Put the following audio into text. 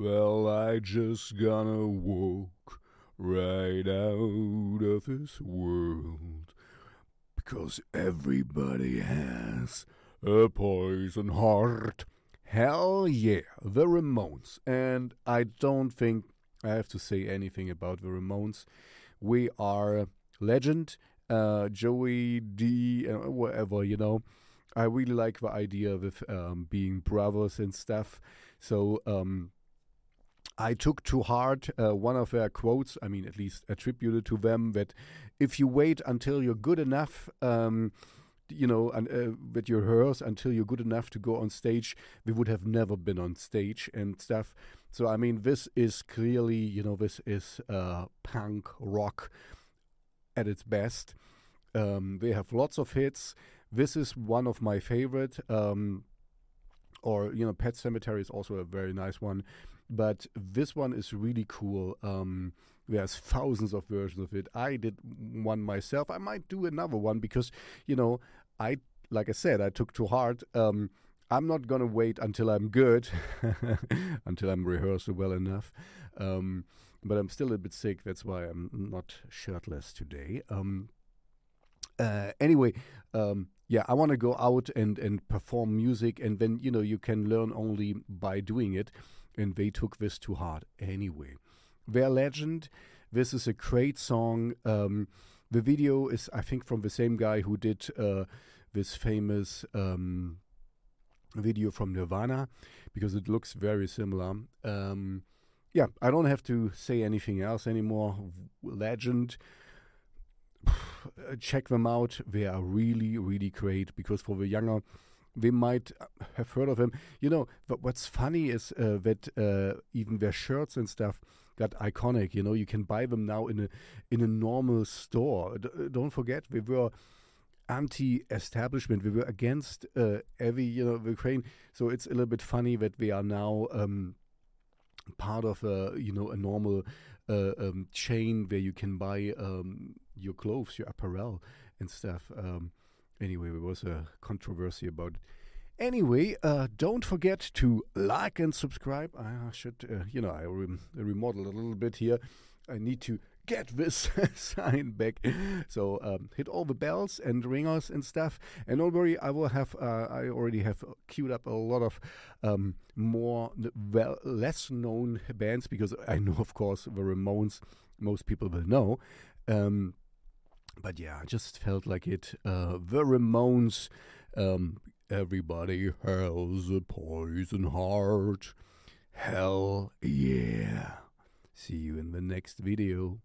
Well, I just gonna walk right out of this world because everybody has a poison heart. Hell yeah, the Ramones. And I don't think I have to say anything about the Ramones. We are legend, uh, Joey D, uh, whatever, you know. I really like the idea of um, being brothers and stuff. So um, I took to heart uh, one of their quotes, I mean, at least attributed to them, that if you wait until you're good enough, um, you know, and uh, that you rehearse until you're good enough to go on stage, we would have never been on stage and stuff. So, I mean, this is clearly, you know, this is uh, punk rock at its best. Um, they have lots of hits. This is one of my favorite. Um, or you know, Pet Sematary is also a very nice one, but this one is really cool. Um, there's thousands of versions of it. I did one myself. I might do another one because you know, I like I said, I took to heart. Um, I'm not gonna wait until I'm good, until I'm rehearsed well enough. Um, but I'm still a bit sick. That's why I'm not shirtless today. Um, uh, anyway, um, yeah, I want to go out and and perform music, and then you know you can learn only by doing it. And they took this to heart anyway. Their legend. This is a great song. Um, the video is, I think, from the same guy who did uh, this famous um, video from Nirvana, because it looks very similar. Um, yeah, I don't have to say anything else anymore. Legend check them out. They are really, really great because for the younger, they might have heard of them. You know, but what's funny is uh, that uh, even their shirts and stuff got iconic. You know, you can buy them now in a in a normal store. D uh, don't forget, we were anti-establishment. We were against uh, every, you know, Ukraine. So it's a little bit funny that we are now. Um, part of a you know a normal uh, um, chain where you can buy um, your clothes, your apparel and stuff. Um, anyway, there was a controversy about it. Anyway, uh, don't forget to like and subscribe. I should, uh, you know, I rem remodel a little bit here. I need to get this sign back. So um, hit all the bells and ringers and stuff. And don't worry, I will have. Uh, I already have queued up a lot of um, more well less known bands because I know, of course, the Ramones. Most people will know. Um, but yeah, I just felt like it. Uh, the Ramones. Um, everybody has a poison heart. Hell yeah. See you in the next video.